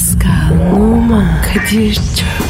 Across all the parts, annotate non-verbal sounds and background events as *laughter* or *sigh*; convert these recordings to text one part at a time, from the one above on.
Pascal, Oman, Kadir çok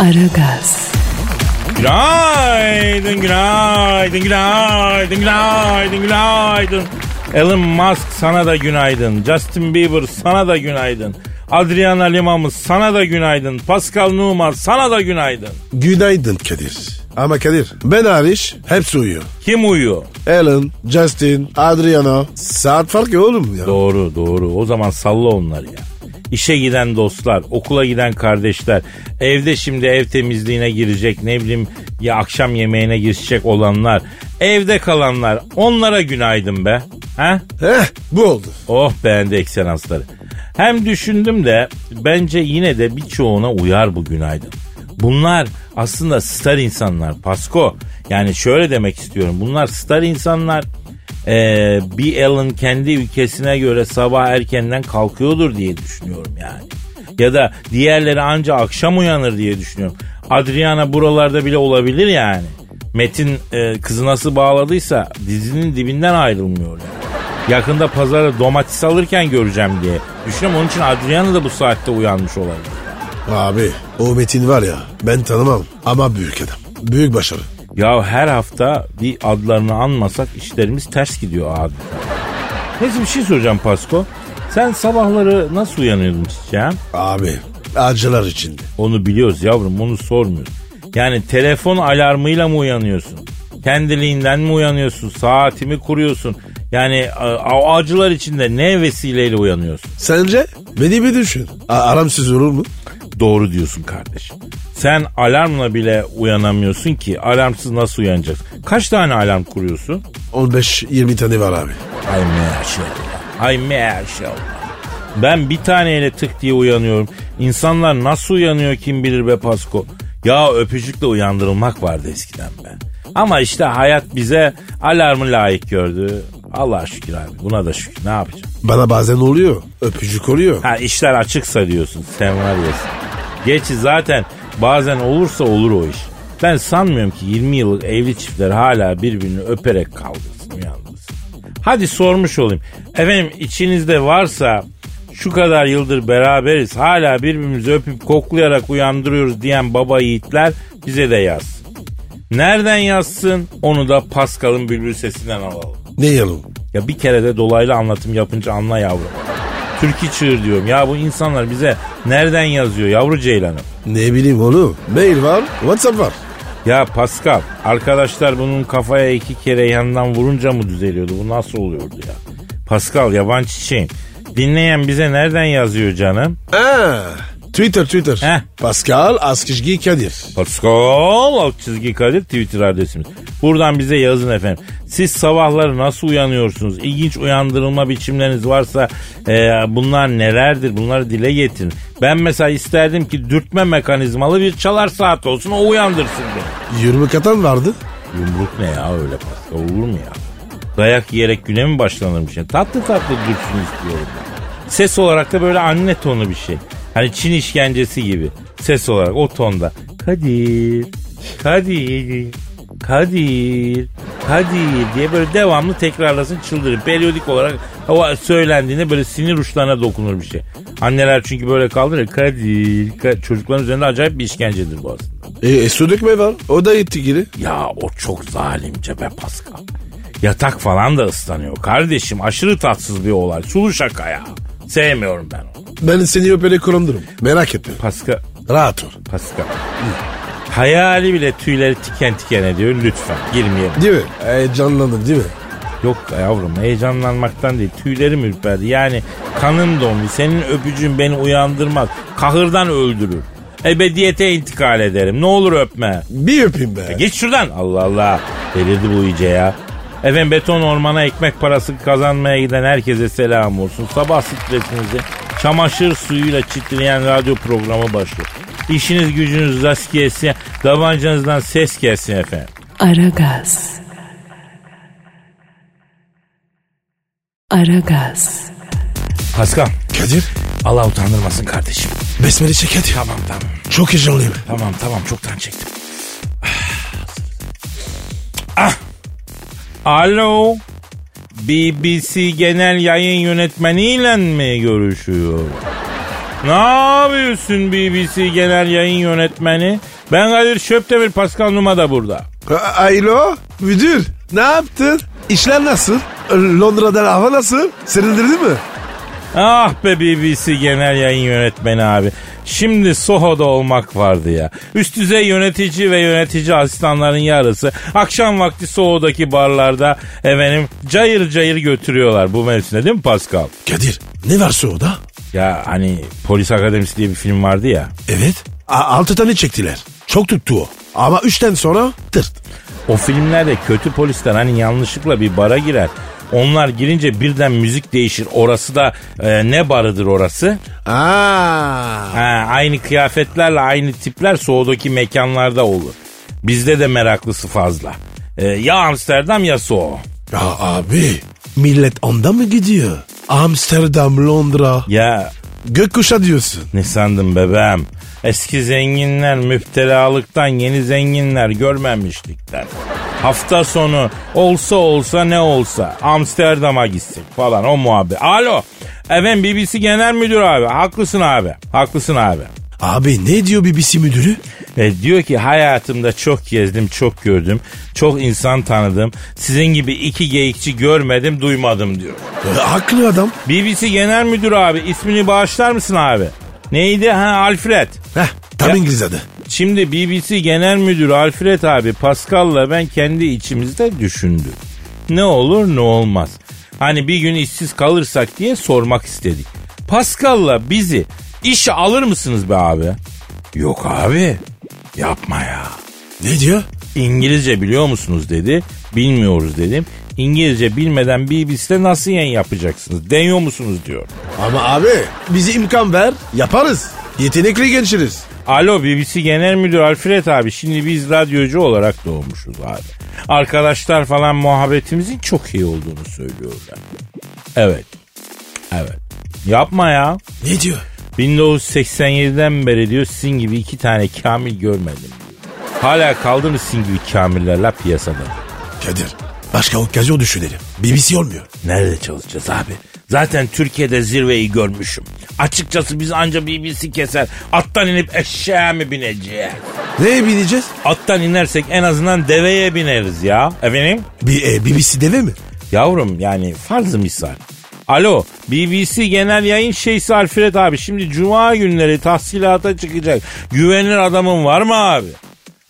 Aragaz, Günaydın, günaydın, günaydın, günaydın, günaydın. Elon Musk sana da günaydın. Justin Bieber sana da günaydın. Adriana Limamız sana da günaydın. Pascal Numa sana da günaydın. Günaydın Kadir. Ama Kadir ben hariç hepsi uyuyor. Kim uyuyor? Alan, Justin, Adriana. Saat farkı oğlum ya. Doğru doğru. O zaman salla onları ya. İşe giden dostlar, okula giden kardeşler, evde şimdi ev temizliğine girecek, ne bileyim ya akşam yemeğine girecek olanlar, evde kalanlar, onlara günaydın be. Ha? Heh bu oldu. Oh beğendi ekselansları. Hem düşündüm de bence yine de birçoğuna uyar bu günaydın. Bunlar aslında star insanlar Pasko. Yani şöyle demek istiyorum. Bunlar star insanlar. Ee, bir Alan kendi ülkesine göre sabah erkenden kalkıyordur diye düşünüyorum yani. Ya da diğerleri anca akşam uyanır diye düşünüyorum. Adriana buralarda bile olabilir yani. Metin e, kızı nasıl bağladıysa dizinin dibinden ayrılmıyor yani. Yakında pazara domates alırken göreceğim diye. Düşünüyorum onun için Adriana da bu saatte uyanmış olabilir. Abi o Metin var ya ben tanımam ama büyük adam. Büyük başarı. Ya her hafta bir adlarını anmasak işlerimiz ters gidiyor abi. Neyse bir şey soracağım Pasko. Sen sabahları nasıl uyanıyordun ya? Abi acılar içinde. Onu biliyoruz yavrum onu sormuyoruz. Yani telefon alarmıyla mı uyanıyorsun? Kendiliğinden mi uyanıyorsun? Saatimi kuruyorsun? Yani o acılar içinde ne vesileyle uyanıyorsun? Sence? Beni bir düşün. A- aramsız olur mu? Doğru diyorsun kardeşim. Sen alarmla bile uyanamıyorsun ki alarmsız nasıl uyanacaksın? Kaç tane alarm kuruyorsun? 15-20 tane var abi. Ay maşallah. Ay maşallah. Ben bir taneyle tık diye uyanıyorum. İnsanlar nasıl uyanıyor kim bilir be Pasko. Ya öpücükle uyandırılmak vardı eskiden be. Ama işte hayat bize alarmı layık gördü. Allah şükür abi buna da şükür ne yapacağım. Bana bazen oluyor. Öpücük oluyor. Ha işler açıksa diyorsun sen var ya. Geçi zaten bazen olursa olur o iş. Ben sanmıyorum ki 20 yıllık evli çiftler hala birbirini öperek kaldırsın uyandırsın. Hadi sormuş olayım. Efendim içinizde varsa şu kadar yıldır beraberiz hala birbirimizi öpüp koklayarak uyandırıyoruz diyen baba yiğitler bize de yazsın. Nereden yazsın onu da Pascal'ın bülbül sesinden alalım. Ne yalan? Ya bir kere de dolaylı anlatım yapınca anla yavrum. Türkiye çığır diyorum. Ya bu insanlar bize nereden yazıyor yavru ceylanım? Ne bileyim oğlum. Mail var, WhatsApp var. Ya Pascal arkadaşlar bunun kafaya iki kere yandan vurunca mı düzeliyordu? Bu nasıl oluyordu ya? Pascal yabancı çiçeğim. Dinleyen bize nereden yazıyor canım? Aa, Twitter Twitter. Heh. Pascal Askışgi Kadir. Pascal alt çizgi Kadir Twitter adresimiz. Buradan bize yazın efendim. Siz sabahları nasıl uyanıyorsunuz? İlginç uyandırılma biçimleriniz varsa e, bunlar nelerdir? Bunları dile getirin. Ben mesela isterdim ki dürtme mekanizmalı bir çalar saat olsun o uyandırsın beni. Yürüme katan vardı. Yumruk ne ya öyle Pascal olur mu ya? Dayak yiyerek güne mi başlanırmış? ya? Tatlı tatlı dürtsün istiyorum. ben. Ses olarak da böyle anne tonu bir şey. Hani Çin işkencesi gibi. Ses olarak o tonda. Kadir, Kadir, Kadir, Kadir diye böyle devamlı tekrarlasın çıldırır. Periyodik olarak o söylendiğinde böyle sinir uçlarına dokunur bir şey. Anneler çünkü böyle kaldırır. Kadir, Kadir. Çocukların üzerinde acayip bir işkencedir bu aslında. E, e su dökme var. O da gitti geri. Ya o çok zalimce be Pascal. Yatak falan da ıslanıyor. Kardeşim aşırı tatsız bir olay. Sulu şaka ya. Sevmiyorum ben onu. Ben seni öpere kurumdurum. Merak etme. Pascal, Rahat ol. Pascal. Hayali bile tüyleri tiken tiken ediyor. Lütfen girmeyelim. Değil mi? Heyecanlandın değil mi? Yok yavrum heyecanlanmaktan değil. Tüylerim ürperdi. Yani kanım dondu. Senin öpücüğün beni uyandırmaz. Kahırdan öldürür. Ebediyete intikal ederim. Ne olur öpme. Bir öpeyim be. Git şuradan. Allah Allah. Delirdi bu iyice ya. Efendim beton ormana ekmek parası kazanmaya giden herkese selam olsun. Sabah stresinizi çamaşır suyuyla çitleyen radyo programı başlıyor. İşiniz gücünüz rast gelsin, tabancanızdan ses gelsin efendim. Aragaz. Aragaz. Pascal, Kadir Allah utandırmasın kardeşim. besmele çek hadi. Tamam tamam. Çok heyecanlıyım. Tamam tamam çoktan çektim. Ah. Alo. BBC Genel Yayın Yönetmeniyle mi görüşüyor? Ne yapıyorsun BBC Genel Yayın Yönetmeni? Ben Kadir Şöptemir, Pascal Numa da burada. A- Alo müdür ne yaptın? İşler nasıl? Londra'dan hava nasıl? Serindirdi mi? Ah be BBC Genel Yayın Yönetmeni abi. Şimdi Soho'da olmak vardı ya. Üst düzey yönetici ve yönetici asistanların yarısı akşam vakti Soho'daki barlarda efendim cayır cayır götürüyorlar bu mevsimde değil mi Pascal? Kadir ne var soğuda? Ya hani Polis Akademisi diye bir film vardı ya. Evet. A- altı tane çektiler. Çok tuttu o. Ama üçten sonra tırt. O filmlerde kötü polisler hani yanlışlıkla bir bara girer. Onlar girince birden müzik değişir. Orası da e, ne barıdır orası? Aa. Ha, aynı kıyafetlerle aynı tipler soğudaki mekanlarda olur. Bizde de meraklısı fazla. Ee, ya Amsterdam ya Soğu. Ya abi millet onda mı gidiyor? Amsterdam, Londra, Ya gökkuşağı diyorsun. ne sandın bebeğim? Eski zenginler müptelalıktan yeni zenginler görmemişlikler. Hafta sonu olsa olsa ne olsa Amsterdam'a gitsin falan o muhabbet. Alo efendim BBC Genel Müdür abi haklısın abi haklısın abi. Abi ne diyor BBC müdürü? E, diyor ki hayatımda çok gezdim, çok gördüm, çok insan tanıdım. Sizin gibi iki geyikçi görmedim, duymadım diyor. E, haklı adam. BBC Genel Müdürü abi ismini bağışlar mısın abi? Neydi? Ha Alfred. Heh, tam Ya- İngiliz adı. Şimdi BBC Genel Müdürü Alfred abi Pascal'la ben kendi içimizde düşündük. Ne olur ne olmaz. Hani bir gün işsiz kalırsak diye sormak istedik. Pascal'la bizi işe alır mısınız be abi? Yok abi. Yapma ya. Ne diyor? İngilizce biliyor musunuz dedi. Bilmiyoruz dedim. İngilizce bilmeden BBC'de nasıl yayın yapacaksınız? Deniyor musunuz diyor. Ama abi bizi imkan ver yaparız. Yetenekli gençleriz. Alo BBC Genel Müdür Alfred abi şimdi biz radyocu olarak doğmuşuz abi. Arkadaşlar falan muhabbetimizin çok iyi olduğunu söylüyorlar. Evet. Evet. Yapma ya. Ne diyor? 1987'den beri diyor sizin gibi iki tane kamil görmedim. Hala kaldı mı sizin gibi kamiller la piyasada? Kadir başka okazyon düşünelim. BBC olmuyor. Nerede çalışacağız abi? Zaten Türkiye'de zirveyi görmüşüm. Açıkçası biz anca BBC keser. Attan inip eşeğe mi bineceğiz? Neye bineceğiz? Attan inersek en azından deveye bineriz ya. Efendim? Bir e, BBC deve mi? Yavrum yani farzı misal. Alo BBC Genel Yayın Şeysi Alfred abi şimdi cuma günleri tahsilata çıkacak. Güvenilir adamın var mı abi?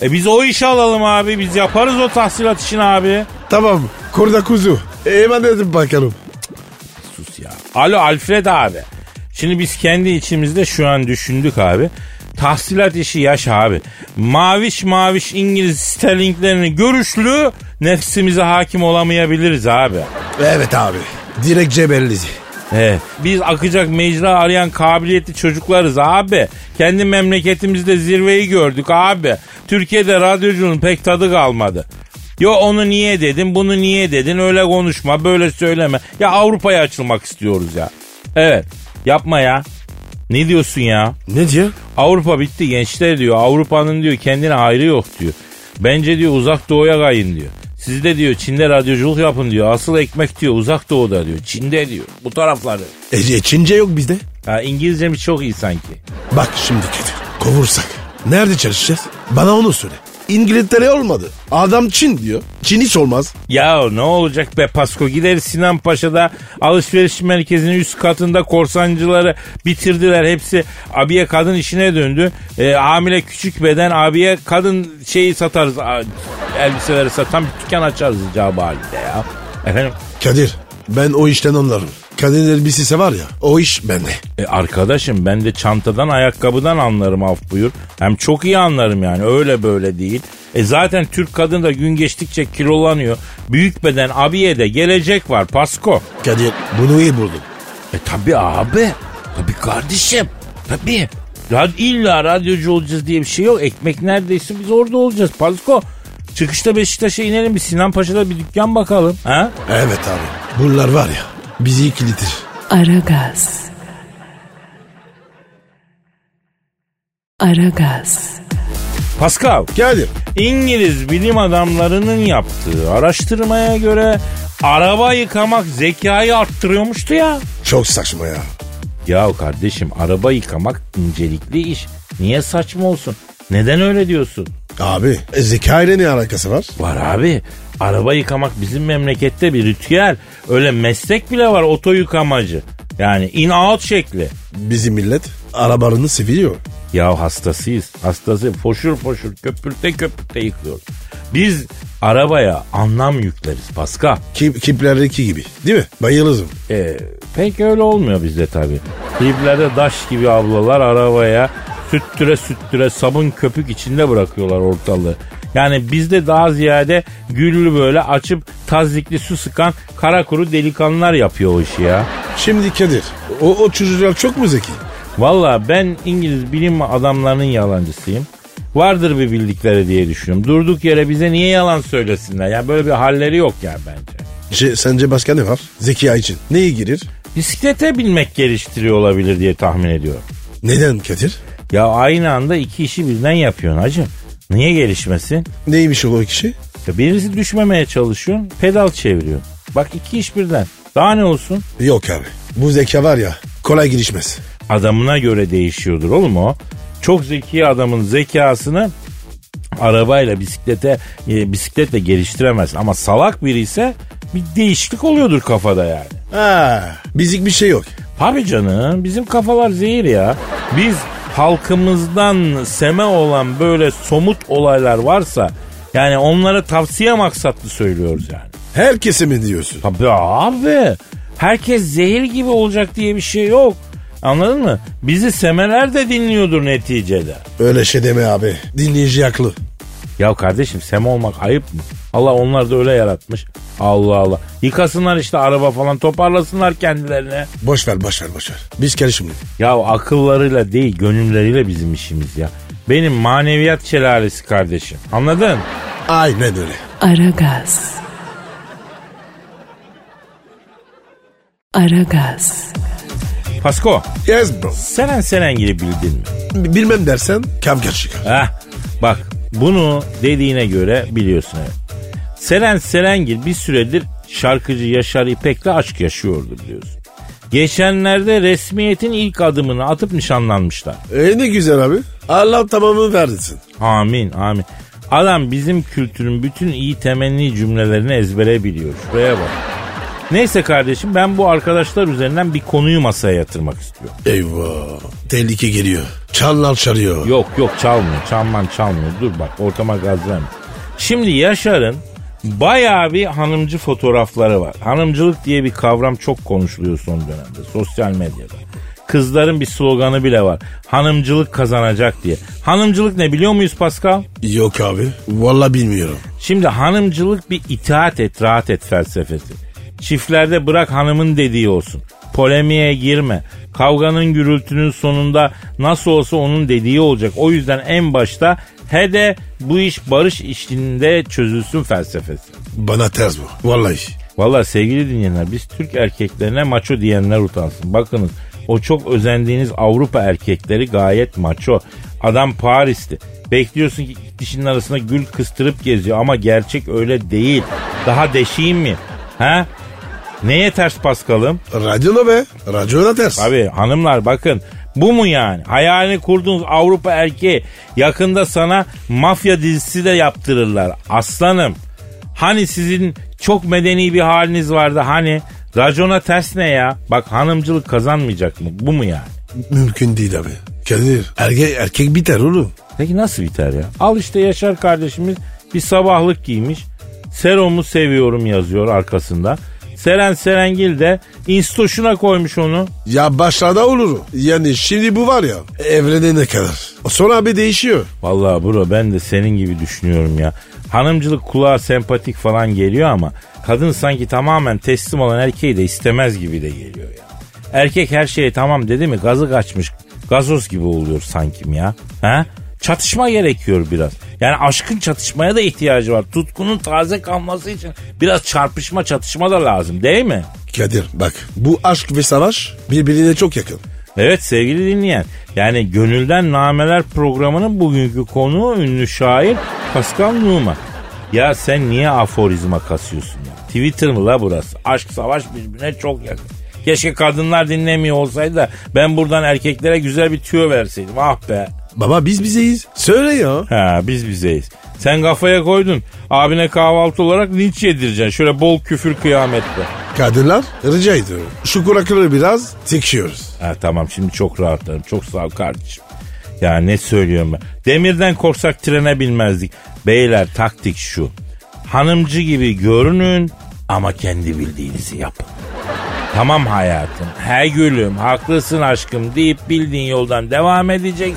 E biz o işi alalım abi biz yaparız o tahsilat işini abi. Tamam kurda kuzu. Emanet bakalım. Sus ya. Alo Alfred abi. Şimdi biz kendi içimizde şu an düşündük abi. Tahsilat işi yaş abi. Maviş maviş İngiliz sterlinglerini görüşlü nefsimize hakim olamayabiliriz abi. Evet abi. Direkt cebellizi. He, biz akacak mecra arayan kabiliyetli çocuklarız abi. Kendi memleketimizde zirveyi gördük abi. Türkiye'de radyocunun pek tadı kalmadı. Yo onu niye dedin bunu niye dedin öyle konuşma böyle söyleme. Ya Avrupa'ya açılmak istiyoruz ya. Evet yapma ya. Ne diyorsun ya? Ne diyor? Avrupa bitti gençler diyor. Avrupa'nın diyor kendine ayrı yok diyor. Bence diyor uzak doğuya kayın diyor. Siz de diyor Çin'de radyoculuk yapın diyor. Asıl ekmek diyor uzak doğuda diyor. Çin'de diyor. Bu tarafları. E, e, Çince yok bizde. Ha, İngilizcemiz çok iyi sanki. Bak şimdi Kadir. Kovursak. Nerede çalışacağız? Bana onu söyle. İngiltere olmadı. Adam Çin diyor. Çin hiç olmaz. Ya ne olacak be Pasko gideriz Sinan Paşa'da alışveriş merkezinin üst katında korsancıları bitirdiler. Hepsi abiye kadın işine döndü. E, hamile küçük beden abiye kadın şeyi satarız. Elbiseleri satan bir dükkan açarız icabı halinde ya. Efendim Kadir ben o işten anlarım. Kadın elbisesi var ya o iş bende. E arkadaşım ben de çantadan ayakkabıdan anlarım af buyur. Hem çok iyi anlarım yani öyle böyle değil. E zaten Türk kadın da gün geçtikçe kilolanıyor. Büyük beden abiye de gelecek var Pasko. Kadir bunu iyi buldun. E tabi abi. Tabii kardeşim. Tabii. Rad illa radyocu olacağız diye bir şey yok. Ekmek neredeyse biz orada olacağız. Pasko. Çıkışta Beşiktaş'a inelim bir Sinan Paşa'da bir dükkan bakalım. Ha? Evet abi. Bunlar var ya bizi ikilitir. Aragaz. Aragaz. Pascal. Kadir. İngiliz bilim adamlarının yaptığı araştırmaya göre araba yıkamak zekayı arttırıyormuştu ya. Çok saçma ya. Ya kardeşim araba yıkamak incelikli iş. Niye saçma olsun? Neden öyle diyorsun? Abi e, zeka ile ne alakası var? Var abi. Araba yıkamak bizim memlekette bir ritüel. Öyle meslek bile var oto yıkamacı. Yani in out şekli. Bizim millet arabalarını seviyor. Ya hastasıyız. Hastası foşur foşur köpürte köpürte yıkıyoruz. Biz arabaya anlam yükleriz Pascal. Kip, kiplerdeki gibi değil mi? Bayılırım. Ee, pek öyle olmuyor bizde tabii. Kliplerde daş gibi ablalar arabaya süttüre süttüre sabun köpük içinde bırakıyorlar ortalığı. Yani bizde daha ziyade güllü böyle açıp tazikli su sıkan kara kuru delikanlılar yapıyor o işi ya. Şimdi Kadir o, o çocuklar çok mu zeki? Valla ben İngiliz bilim adamlarının yalancısıyım. Vardır bir bildikleri diye düşünüyorum. Durduk yere bize niye yalan söylesinler? Ya böyle bir halleri yok ya bence. Ce, sence başka ne var? Zeka için. Neye girir? Bisiklete binmek geliştiriyor olabilir diye tahmin ediyorum. Neden Kadir? Ya aynı anda iki işi birden yapıyorsun hacı. Niye gelişmesin? Neymiş o kişi? Ya birisi düşmemeye çalışıyorsun, pedal çeviriyor. Bak iki iş birden. Daha ne olsun? Yok abi. Bu zeka var ya kolay gelişmez. Adamına göre değişiyordur oğlum o. Çok zeki adamın zekasını arabayla bisiklete e, bisikletle geliştiremez. Ama salak biri ise bir değişiklik oluyordur kafada yani. Ha, bizik bir şey yok. Tabii canım bizim kafalar zehir ya. Biz halkımızdan seme olan böyle somut olaylar varsa yani onlara tavsiye maksatlı söylüyoruz yani. Herkese mi diyorsun? Tabii abi. Herkes zehir gibi olacak diye bir şey yok. Anladın mı? Bizi semeler de dinliyordur neticede. Öyle şey deme abi. Dinleyici haklı. Ya kardeşim seme olmak ayıp mı? Allah onlar da öyle yaratmış. Allah Allah. Yıkasınlar işte araba falan toparlasınlar kendilerine. Boş ver boş ver boş ver. Biz karışmayalım. Ya akıllarıyla değil gönülleriyle bizim işimiz ya. Benim maneviyat şelalesi kardeşim. Anladın? Aynen öyle. Aragaz. Aragaz. Pasko Yes bro. Seren Serengil'i bildin mi? B- Bilmem dersen kavga çıkar. Heh, bak bunu dediğine göre biliyorsun evet. Seren Serengil bir süredir şarkıcı Yaşar İpek'le aşk yaşıyordu biliyorsun. Geçenlerde resmiyetin ilk adımını atıp nişanlanmışlar. E ne güzel abi. Allah tamamını versin. Amin amin. Adam bizim kültürün bütün iyi temenni cümlelerini ezbere biliyor. Şuraya bak. Neyse kardeşim ben bu arkadaşlar üzerinden bir konuyu masaya yatırmak istiyorum. Eyvah. Tehlike geliyor. Çallar çalıyor. Yok yok çalmıyor. Çalman çalmıyor. Dur bak ortama gaz verme. Şimdi Yaşar'ın bayağı bir hanımcı fotoğrafları var. Hanımcılık diye bir kavram çok konuşuluyor son dönemde sosyal medyada. Kızların bir sloganı bile var. Hanımcılık kazanacak diye. Hanımcılık ne biliyor muyuz Pascal? Yok abi. Vallahi bilmiyorum. Şimdi hanımcılık bir itaat et, rahat et felsefesi. Çiftlerde bırak hanımın dediği olsun. Polemiğe girme. Kavganın gürültünün sonunda nasıl olsa onun dediği olacak. O yüzden en başta he de bu iş barış içinde çözülsün felsefesi. Bana ters bu. Vallahi. Valla sevgili dinleyenler biz Türk erkeklerine maço diyenler utansın. Bakınız o çok özendiğiniz Avrupa erkekleri gayet maço. Adam Paris'ti. Bekliyorsun ki dişinin arasında gül kıstırıp geziyor ama gerçek öyle değil. Daha deşeyim mi? Ha? Neye ters Paskal'ım? Radyoda be. Radyoda ters. Abi hanımlar bakın bu mu yani? Hayalini kurduğunuz Avrupa erkeği yakında sana mafya dizisi de yaptırırlar. Aslanım. Hani sizin çok medeni bir haliniz vardı hani? Racona ters ne ya? Bak hanımcılık kazanmayacak mı? Bu mu yani? Mümkün değil abi. Kadir erkek, erkek biter oğlum. Peki nasıl biter ya? Al işte Yaşar kardeşimiz bir sabahlık giymiş. Seromu seviyorum yazıyor arkasında. Seren Serengil de instoşuna koymuş onu. Ya başlarda olur. Yani şimdi bu var ya evrene ne kadar. Sonra bir değişiyor. Vallahi bro ben de senin gibi düşünüyorum ya. Hanımcılık kulağa sempatik falan geliyor ama kadın sanki tamamen teslim olan erkeği de istemez gibi de geliyor ya. Erkek her şeye tamam dedi mi gazı kaçmış gazoz gibi oluyor sankim ya. Ha? Çatışma gerekiyor biraz. Yani aşkın çatışmaya da ihtiyacı var. Tutkunun taze kalması için biraz çarpışma çatışma da lazım değil mi? Kadir bak bu aşk ve savaş birbirine çok yakın. Evet sevgili dinleyen. Yani Gönülden Nameler programının bugünkü konuğu ünlü şair Pascal Numa. Ya sen niye aforizma kasıyorsun ya? Twitter mı la burası? Aşk savaş birbirine çok yakın. Keşke kadınlar dinlemiyor olsaydı da ben buradan erkeklere güzel bir tüyo verseydim. Ah be. Baba biz bizeyiz. Söyle ya. Ha biz bizeyiz. Sen kafaya koydun. Abine kahvaltı olarak linç yedireceksin. Şöyle bol küfür kıyamette. Kadınlar rica ediyorum. Şu kurakları biraz çekiyoruz. Ha tamam şimdi çok rahatlarım. Çok sağ ol kardeşim. Ya ne söylüyorum ben. Demirden korksak trene binmezdik. Beyler taktik şu. Hanımcı gibi görünün ama kendi bildiğinizi yapın. Tamam hayatım, he gülüm, haklısın aşkım deyip bildiğin yoldan devam edeceksin.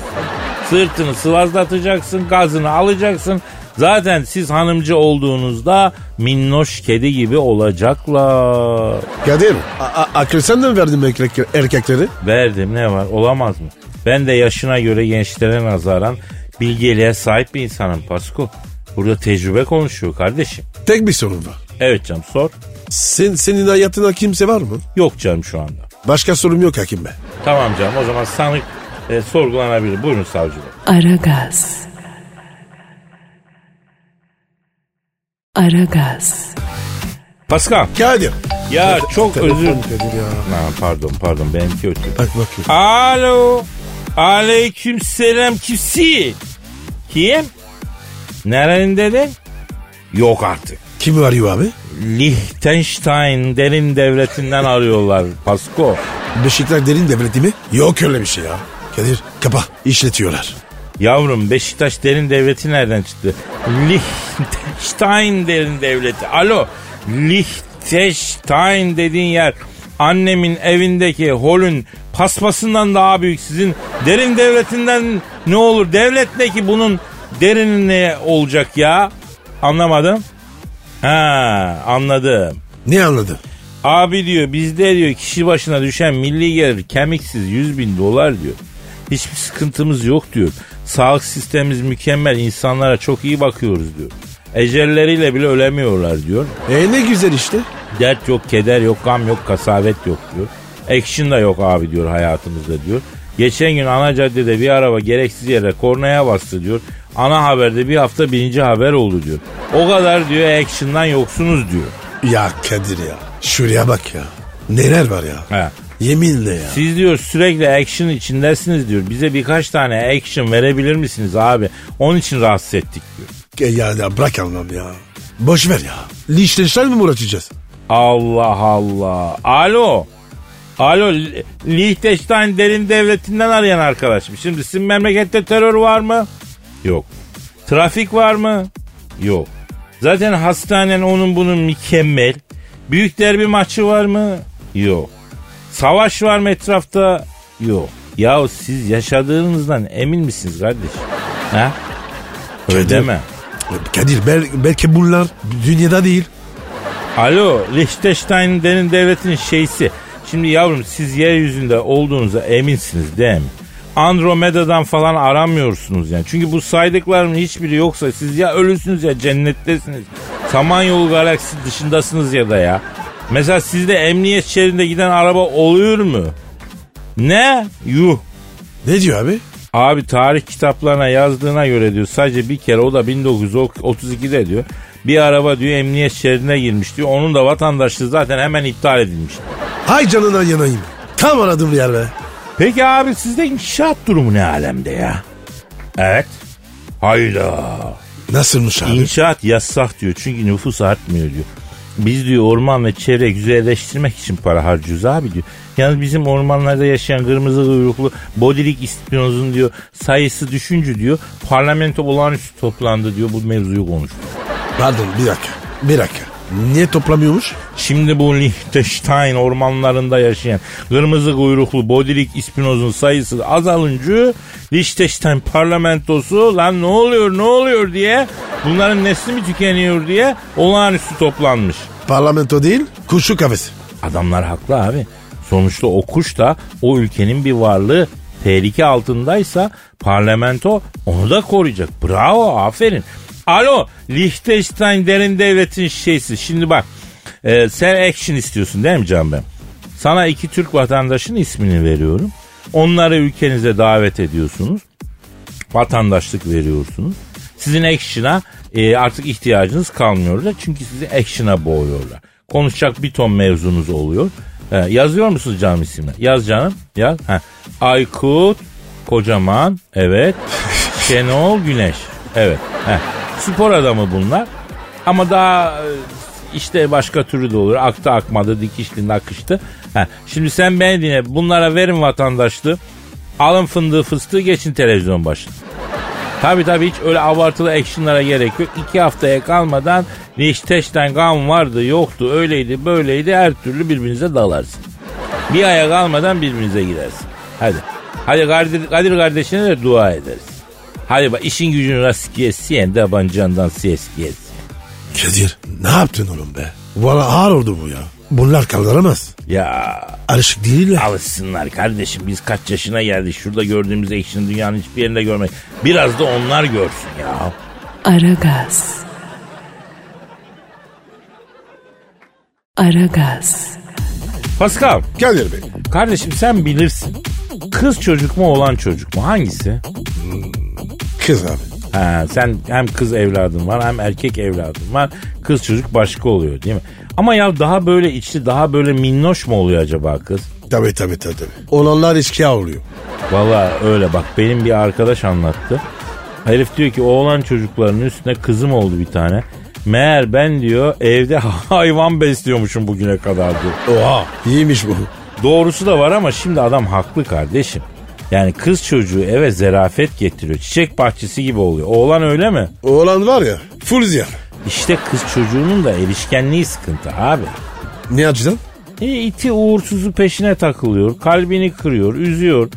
Sırtını sıvazlatacaksın, gazını alacaksın. Zaten siz hanımcı olduğunuzda minnoş kedi gibi olacaklar. Kadir akıl sen de mi verdin erkek- erkekleri? Verdim ne var olamaz mı? Ben de yaşına göre gençlere nazaran bilgeliğe sahip bir insanım Pasko. Burada tecrübe konuşuyor kardeşim. Tek bir sorun var. Evet canım sor. Sen, senin hayatında kimse var mı? Yok canım şu anda. Başka sorum yok hakim bey. Tamam canım o zaman sanık e, sorgulanabilir. Buyurun savcı bey. Aragaz. Aragaz. Pascal. Kadir. Ya çok Telefon özür... Kadir ya. Ha, pardon pardon benimki ötü. Bak bakayım. Alo. Aleyküm selam kimsi? Kim? Nerenin dedin? Yok artık. Kim arıyor abi? Liechtenstein derin devletinden arıyorlar Pasko. Beşiktaş derin devleti mi? Yok öyle bir şey ya. Kadir kapa işletiyorlar. Yavrum Beşiktaş derin devleti nereden çıktı? Liechtenstein derin devleti. Alo. Liechtenstein dediğin yer annemin evindeki holün paspasından daha büyük. Sizin derin devletinden ne olur? Devlet ne ki bunun derinin ne olacak ya? Anlamadım. Ha anladım. Ne anladın? Abi diyor bizde diyor kişi başına düşen milli gelir kemiksiz 100 bin dolar diyor. Hiçbir sıkıntımız yok diyor. Sağlık sistemimiz mükemmel insanlara çok iyi bakıyoruz diyor. Ecelleriyle bile ölemiyorlar diyor. E ne güzel işte. Dert yok, keder yok, gam yok, kasavet yok diyor. Action da yok abi diyor hayatımızda diyor. Geçen gün ana caddede bir araba gereksiz yere kornaya bastı diyor. Ana haberde bir hafta birinci haber oldu diyor. O kadar diyor action'dan yoksunuz diyor. Ya Kadir ya. Şuraya bak ya. Neler var ya. Ha. Yeminle ya. Siz diyor sürekli action içindesiniz diyor. Bize birkaç tane action verebilir misiniz abi? Onun için rahatsız ettik diyor. Ya, ya bırak anlam ya. Boş ver ya. Liechtenstein mi uğraşacağız? Allah Allah. Alo. Alo Li- Liechtenstein derin devletinden arayan arkadaşım. Şimdi sizin memlekette terör var mı? Yok. Trafik var mı? Yok. Zaten hastanen onun bunun mükemmel. Büyük derbi maçı var mı? Yok. Savaş var mı etrafta? Yok. Ya siz yaşadığınızdan emin misiniz kardeş? Ha? Öyle Kadir. deme. Kadir bel- belki bunlar dünyada değil. Alo Liechtenstein derin devletinin şeysi. Şimdi yavrum siz yeryüzünde olduğunuza eminsiniz değil mi? Andromeda'dan falan aramıyorsunuz yani. Çünkü bu saydıklarımın hiçbiri yoksa siz ya ölüsünüz ya cennettesiniz. Samanyolu galaksisi dışındasınız ya da ya. Mesela sizde emniyet şeridinde giden araba oluyor mu? Ne? Yuh. Ne diyor abi? Abi tarih kitaplarına yazdığına göre diyor sadece bir kere o da 1932'de diyor. Bir araba diyor emniyet şeridine girmiş diyor. Onun da vatandaşlığı zaten hemen iptal edilmiş. Hay canına yanayım. Tam aradığım yer be. Peki abi sizde inşaat durumu ne alemde ya? Evet. Hayda. Nasılmış abi? İnşaat yasak diyor çünkü nüfus artmıyor diyor. Biz diyor orman ve çevre güzelleştirmek için para harcıyoruz abi diyor. Yalnız bizim ormanlarda yaşayan kırmızı kuyruklu bodilik ispinozun diyor sayısı düşünce diyor parlamento olağanüstü toplandı diyor bu mevzuyu konuştu. Pardon bir dakika. Bir dakika. Niye toplamıyormuş? Şimdi bu Liechtenstein ormanlarında yaşayan kırmızı kuyruklu bodilik ispinozun sayısı azalınca Liechtenstein parlamentosu lan ne oluyor ne oluyor diye bunların nesli mi tükeniyor diye olağanüstü toplanmış. Parlamento değil, kuşu kafesi. Adamlar haklı abi. Sonuçta o kuş da o ülkenin bir varlığı tehlike altındaysa parlamento onu da koruyacak. Bravo aferin. Alo Liechtenstein derin devletin şeysi. Şimdi bak e, sen action istiyorsun değil mi Can ben? Sana iki Türk vatandaşın ismini veriyorum. Onları ülkenize davet ediyorsunuz. Vatandaşlık veriyorsunuz. Sizin action'a e, artık ihtiyacınız kalmıyor. Çünkü sizi action'a boğuyorlar. Konuşacak bir ton mevzunuz oluyor. E, yazıyor musunuz canım isimle? Yaz canım. Yaz. Heh. Aykut Kocaman. Evet. *laughs* Şenol Güneş. Evet. Heh. Spor adamı bunlar. Ama daha e, işte başka türlü de olur. Aktı akmadı, dikişli nakıştı. Heh. Şimdi sen beni dinle. Bunlara verin vatandaşlığı. Alın fındığı fıstığı geçin televizyon başına. Tabi tabi hiç öyle abartılı actionlara gerek yok. İki haftaya kalmadan Liechtenstein kan vardı yoktu öyleydi böyleydi her türlü birbirinize dalarsın. Bir aya kalmadan birbirinize girersin. Hadi. Hadi Kadir, Kadir kardeşine de dua ederiz. Hadi bak işin gücün rast gelsin de bancandan ses gelsin. Kadir ne yaptın oğlum be? Valla ağır oldu bu ya. Bunlar kaldıramaz. Ya Alışık değiller. alışsınlar kardeşim biz kaç yaşına geldik şurada gördüğümüz action'ı dünyanın hiçbir yerinde görmek. Biraz da onlar görsün ya. Aragaz. Aragaz. Pascal Kadir Bey. kardeşim sen bilirsin. Kız çocuk mu oğlan çocuk mu hangisi? Kız abi. Ha, sen hem kız evladın var hem erkek evladın var. Kız çocuk başka oluyor değil mi? Ama ya daha böyle içli daha böyle minnoş mu oluyor acaba kız? Tabii tabii tabii. tabii. Olanlar eşkıya oluyor. Valla öyle bak benim bir arkadaş anlattı. Herif diyor ki oğlan çocuklarının üstüne kızım oldu bir tane. Meğer ben diyor evde *laughs* hayvan besliyormuşum bugüne kadar diyor. Oha iyiymiş bu. Doğrusu da var ama şimdi adam haklı kardeşim. Yani kız çocuğu eve zerafet getiriyor. Çiçek bahçesi gibi oluyor. Oğlan öyle mi? Oğlan var ya full ziyan. İşte kız çocuğunun da erişkenliği sıkıntı abi. Ne açıdan? E, iti uğursuzu peşine takılıyor. Kalbini kırıyor, üzüyor.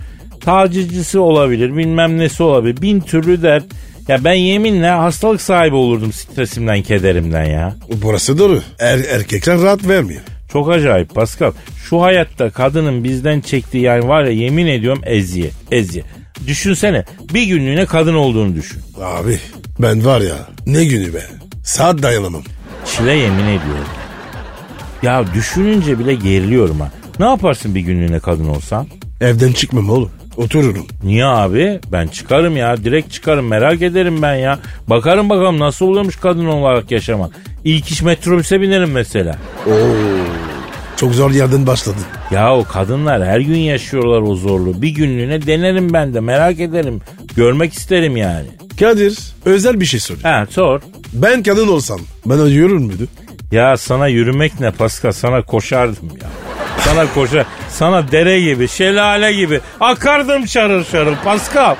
Tacizcisi olabilir, bilmem nesi olabilir. Bin türlü dert. Ya ben yeminle hastalık sahibi olurdum stresimden, kederimden ya. Burası doğru. Er, erkekler rahat vermiyor. Çok acayip Pascal. Şu hayatta kadının bizden çektiği yani var ya yemin ediyorum eziyet, eziyet. Düşünsene bir günlüğüne kadın olduğunu düşün. Abi ben var ya ne günü be. Saat dayanamam. Çile yemin ediyorum. Ya düşününce bile geriliyorum ha. Ne yaparsın bir günlüğüne kadın olsan? Evden çıkmam oğlum. Otururum. Niye abi? Ben çıkarım ya. Direkt çıkarım. Merak ederim ben ya. Bakarım bakalım nasıl oluyormuş kadın olarak yaşamak. İlk iş metrobüse binerim mesela. Oo. Çok zor yerden başladın. Ya o kadınlar her gün yaşıyorlar o zorluğu. Bir günlüğüne denerim ben de. Merak ederim. Görmek isterim yani. Kadir özel bir şey soruyor. Ha sor. Ben kadın olsam bana yürür müydü? Ya sana yürümek ne Pascal? Sana koşardım ya. Sana koşar. Sana dere gibi, şelale gibi. Akardım şarıl şarıl Pascal.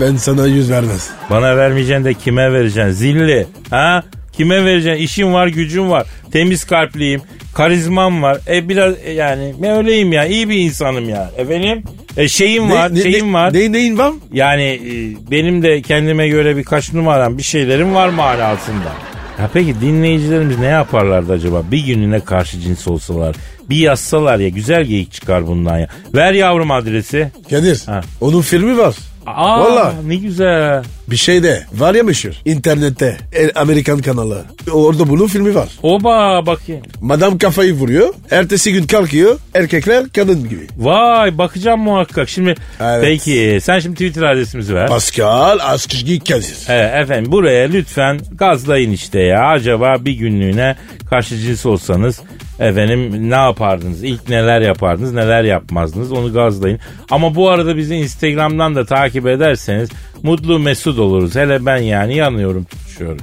Ben sana yüz vermez. Bana vermeyeceksin de kime vereceksin? Zilli. Ha? Kime vereceksin? İşim var, gücüm var. Temiz kalpliyim. Karizmam var. E biraz e, yani ben öyleyim ya. iyi bir insanım ya. Efendim? E şeyim var, şeyim var. Ne, neyin var? Yani e, benim de kendime göre birkaç numaram, bir şeylerim var manasında. Ya peki dinleyicilerimiz ne yaparlardı acaba? Bir gününe karşı cins olsalar. Bir yazsalar ya güzel geyik çıkar bundan ya. Ver yavrum adresi. Kadir Ha. onun filmi var. Aa Valla. ne güzel. Bir şey de var ya meşhur. internette el Amerikan kanalı. Orada bunun filmi var. Oba bakayım. Madam kafayı vuruyor. Ertesi gün kalkıyor. Erkekler kadın gibi. Vay bakacağım muhakkak. Şimdi Evet. peki sen şimdi Twitter adresimizi ver. Pascal Askışgi Kadir. Evet efendim buraya lütfen gazlayın işte ya. Acaba bir günlüğüne karşı cins olsanız efendim ne yapardınız? İlk neler yapardınız neler yapmazdınız onu gazlayın. Ama bu arada bizi Instagram'dan da takip ederseniz mutlu mesut oluruz. Hele ben yani yanıyorum tutuşuyorum.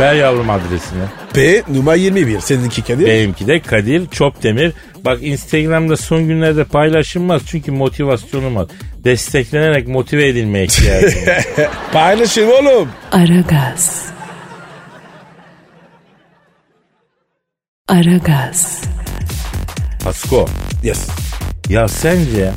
Ver yavrum adresini. P numara 21 seninki Kadir. Benimki de Kadir Çopdemir. Bak Instagram'da son günlerde paylaşılmaz çünkü motivasyonum var. Desteklenerek motive edilmeye ihtiyacım var. *laughs* Paylaşın oğlum. Aragaz. Aragaz. Pasko Yes. ya sence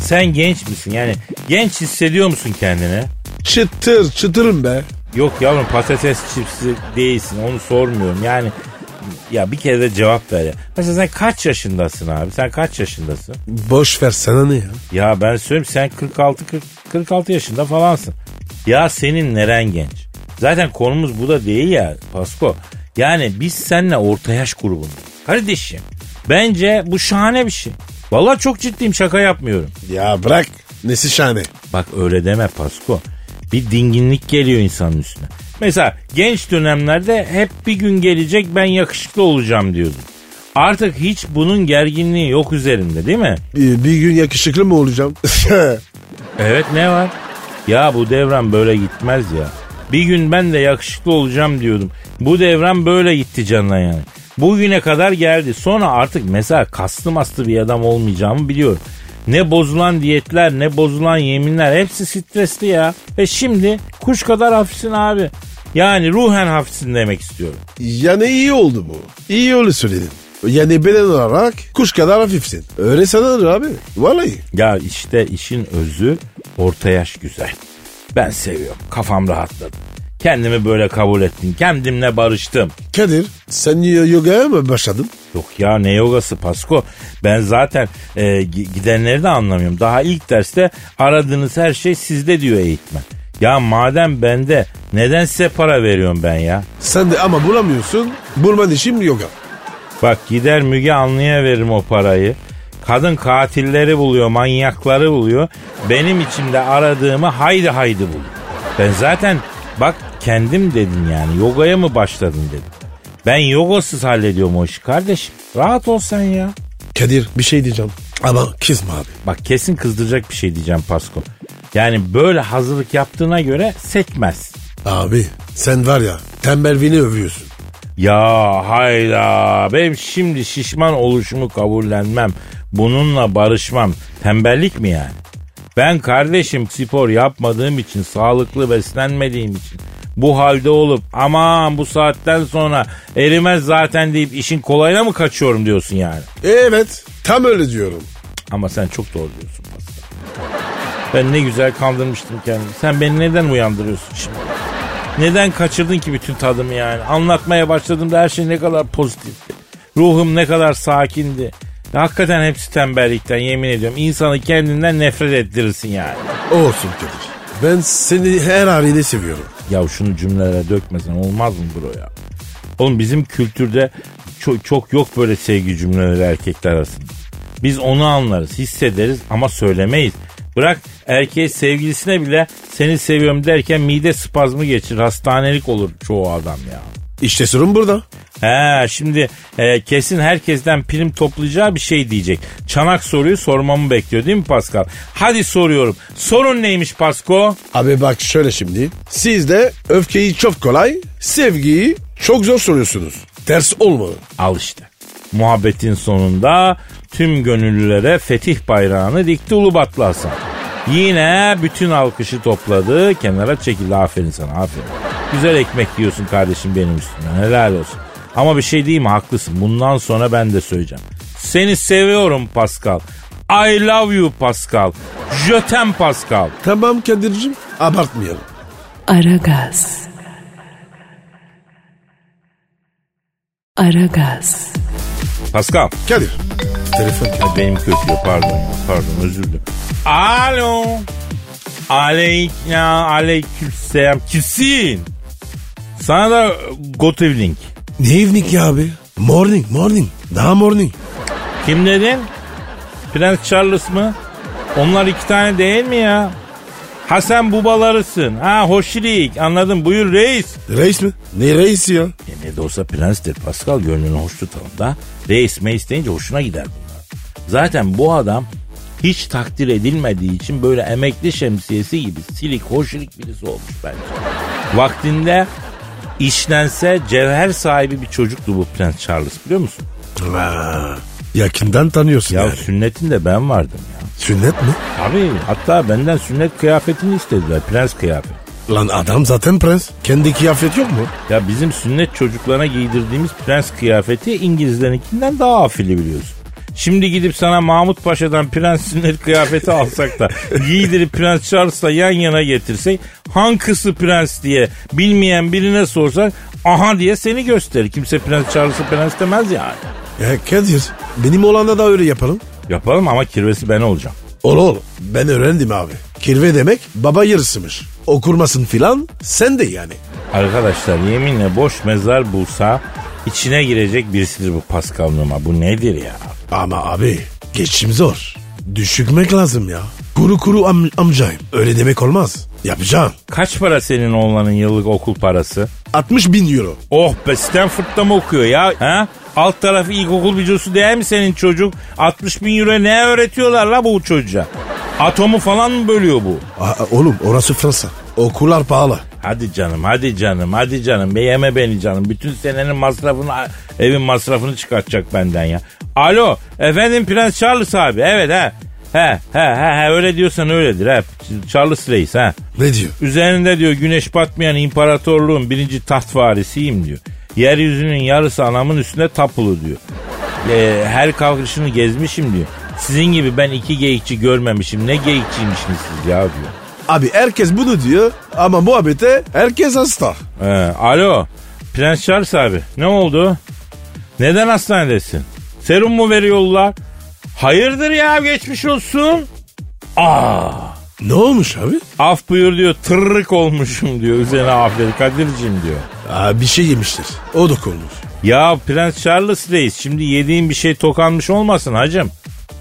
sen genç misin? Yani genç hissediyor musun kendini? Çıtır çıtırım be. Yok yavrum patates çipsi değilsin onu sormuyorum. Yani ya bir kere de cevap ver ya. Mesela sen kaç yaşındasın abi? Sen kaç yaşındasın? Boş ver sana ne ya? Ya ben söyleyeyim sen 46 40, 46 yaşında falansın. Ya senin neren genç? Zaten konumuz bu da değil ya Pasko. Yani biz seninle orta yaş grubundayız. Kardeşim bence bu şahane bir şey. Vallahi çok ciddiyim şaka yapmıyorum. Ya bırak. Nesi şahane. Bak öyle deme Pasko. Bir dinginlik geliyor insanın üstüne. Mesela genç dönemlerde hep bir gün gelecek ben yakışıklı olacağım diyordun. Artık hiç bunun gerginliği yok üzerinde değil mi? Bir, bir gün yakışıklı mı olacağım? *laughs* Evet ne var? Ya bu devran böyle gitmez ya. Bir gün ben de yakışıklı olacağım diyordum. Bu devran böyle gitti canına yani. Bugüne kadar geldi. Sonra artık mesela kaslı maslı bir adam olmayacağımı biliyorum. Ne bozulan diyetler ne bozulan yeminler hepsi stresli ya. Ve şimdi kuş kadar hafifsin abi. Yani ruhen hafifsin demek istiyorum. yani iyi oldu bu. İyi öyle söyledin. Yani beden olarak kuş kadar hafifsin. Öyle sanılır abi. Vallahi. Ya işte işin özü orta yaş güzel. Ben seviyorum. Kafam rahatladı. Kendimi böyle kabul ettim. Kendimle barıştım. Kadir sen yogaya mı başladın? Yok ya ne yogası Pasko. Ben zaten e, gi- gidenleri de anlamıyorum. Daha ilk derste aradığınız her şey sizde diyor eğitmen. Ya madem bende neden size para veriyorum ben ya? Sen de ama bulamıyorsun. Bulman işim yoga. Bak gider Müge Anlı'ya veririm o parayı. Kadın katilleri buluyor, manyakları buluyor. Benim içimde aradığımı haydi haydi buluyor. Ben zaten bak kendim dedin yani yogaya mı başladın dedim. Ben yogasız hallediyorum o işi kardeşim. Rahat ol sen ya. Kadir bir şey diyeceğim. Ama kızma abi. Bak kesin kızdıracak bir şey diyeceğim Pasko. Yani böyle hazırlık yaptığına göre sekmez. Abi sen var ya tembelliğini övüyorsun. Ya hayda benim şimdi şişman oluşumu kabullenmem. Bununla barışmam. Tembellik mi yani? Ben kardeşim spor yapmadığım için, sağlıklı beslenmediğim için bu halde olup aman bu saatten sonra erimez zaten deyip işin kolayına mı kaçıyorum diyorsun yani? Evet tam öyle diyorum. Ama sen çok doğru diyorsun Pascal. Ben ne güzel kandırmıştım kendimi. Sen beni neden uyandırıyorsun şimdi? Neden kaçırdın ki bütün tadımı yani? Anlatmaya başladığımda her şey ne kadar pozitifti. Ruhum ne kadar sakindi. Hakikaten hepsi tembellikten yemin ediyorum. İnsanı kendinden nefret ettirirsin yani. Olsun Kadir. Ben seni her haliyle seviyorum. Ya şunu cümlelere dökmesen olmaz mı bro ya? Oğlum bizim kültürde çok, çok yok böyle sevgi cümleleri erkekler arasında. Biz onu anlarız, hissederiz ama söylemeyiz. Bırak erkeği sevgilisine bile seni seviyorum derken mide spazmı geçirir. Hastanelik olur çoğu adam ya. İşte sorun burada. He şimdi e, kesin herkesten prim toplayacağı bir şey diyecek. Çanak soruyu sormamı bekliyor değil mi Pascal? Hadi soruyorum. Sorun neymiş Pasko? Abi bak şöyle şimdi. Siz de öfkeyi çok kolay, sevgiyi çok zor soruyorsunuz. Ters olmalı. Al işte. Muhabbetin sonunda tüm gönüllülere fetih bayrağını dikti Ulubatlı Hasan. Yine bütün alkışı topladı kenara çekildi aferin sana aferin. Güzel ekmek yiyorsun kardeşim benim üstüme helal olsun. Ama bir şey değil mi haklısın bundan sonra ben de söyleyeceğim. Seni seviyorum Pascal. I love you Pascal. Je t'aime Pascal. Tamam Kadir'cim abartmayalım. Aragaz. Aragaz. Pascal. Kadir. Telefon Benim kötü pardon pardon özür dilerim. Alo. Aleykna aleykümselam. Kimsin? Sana da good evening. Ne evlilik ya abi? Morning morning. Daha morning. Kim dedin? Prens Charles mı? Onlar iki tane değil mi ya? Ha sen bubalarısın. Ha hoşlik anladım buyur reis. Reis mi? Ne reisi ya? E ne de olsa prenstir Pascal gönlünü hoş tutalım da. Reis meis deyince hoşuna gider bunlar. Zaten bu adam hiç takdir edilmediği için böyle emekli şemsiyesi gibi silik hoşlik birisi olmuş bence. Vaktinde işlense cevher sahibi bir çocuktu bu Prens Charles biliyor musun? Ha, yakından tanıyorsun Ya yani. sünnetinde ben vardım ya. Sünnet mi? Abi hatta benden sünnet kıyafetini istediler prens kıyafet. Lan adam zaten prens. Kendi kıyafet yok mu? Ya bizim sünnet çocuklarına giydirdiğimiz prens kıyafeti İngilizlerinkinden daha afili biliyorsun. Şimdi gidip sana Mahmut Paşa'dan prens sünnet kıyafeti alsak da giydirip Prens Charles'la yan yana getirsek hangisi prens diye bilmeyen birine sorsak aha diye seni gösterir. Kimse Prens Charles'ı prens demez yani. Ya Kadir benim olanda da öyle yapalım. Yapalım ama kirvesi ben olacağım. Ol ol ben öğrendim abi. Kirve demek baba yarısımış. Okurmasın filan sen de yani. Arkadaşlar yeminle boş mezar bulsa içine girecek birisidir bu Pascal Numa. Bu nedir ya? Ama abi geçim zor. Düşükmek lazım ya. Kuru kuru am- amcayım. Öyle demek olmaz. Yapacağım. Kaç para senin oğlanın yıllık okul parası? 60 bin euro. Oh be Stanford'da mı okuyor ya? Ha? Alt tarafı ilkokul videosu değil mi senin çocuk? 60 bin euro ne öğretiyorlar la bu çocuğa? Atomu falan mı bölüyor bu? Aa, oğlum orası Fransa. Okullar pahalı. Hadi canım hadi canım hadi canım be yeme beni canım. Bütün senenin masrafını evin masrafını çıkartacak benden ya. Alo efendim Prens Charles abi evet ha. He he he he öyle diyorsan öyledir he. Charles Reis ha. Ne diyor? Üzerinde diyor güneş batmayan imparatorluğun birinci taht varisiyim diyor. Yeryüzünün yarısı anamın üstünde tapulu diyor. Ee, her kalkışını gezmişim diyor. Sizin gibi ben iki geyikçi görmemişim. Ne geyikçiymişsiniz siz ya diyor. Abi herkes bunu diyor ama muhabbete herkes hasta. Ee, alo Prens Charles abi ne oldu? Neden hastanedesin? Serum mu veriyorlar? Hayırdır ya geçmiş olsun. Aa, Ne olmuş abi? af buyur diyor tırrık olmuşum diyor üzerine afiyet Kadir'cim diyor. Aa, bir şey yemiştir. O da konmuş. Ya Prens Charles Reis şimdi yediğin bir şey tokanmış olmasın hacım.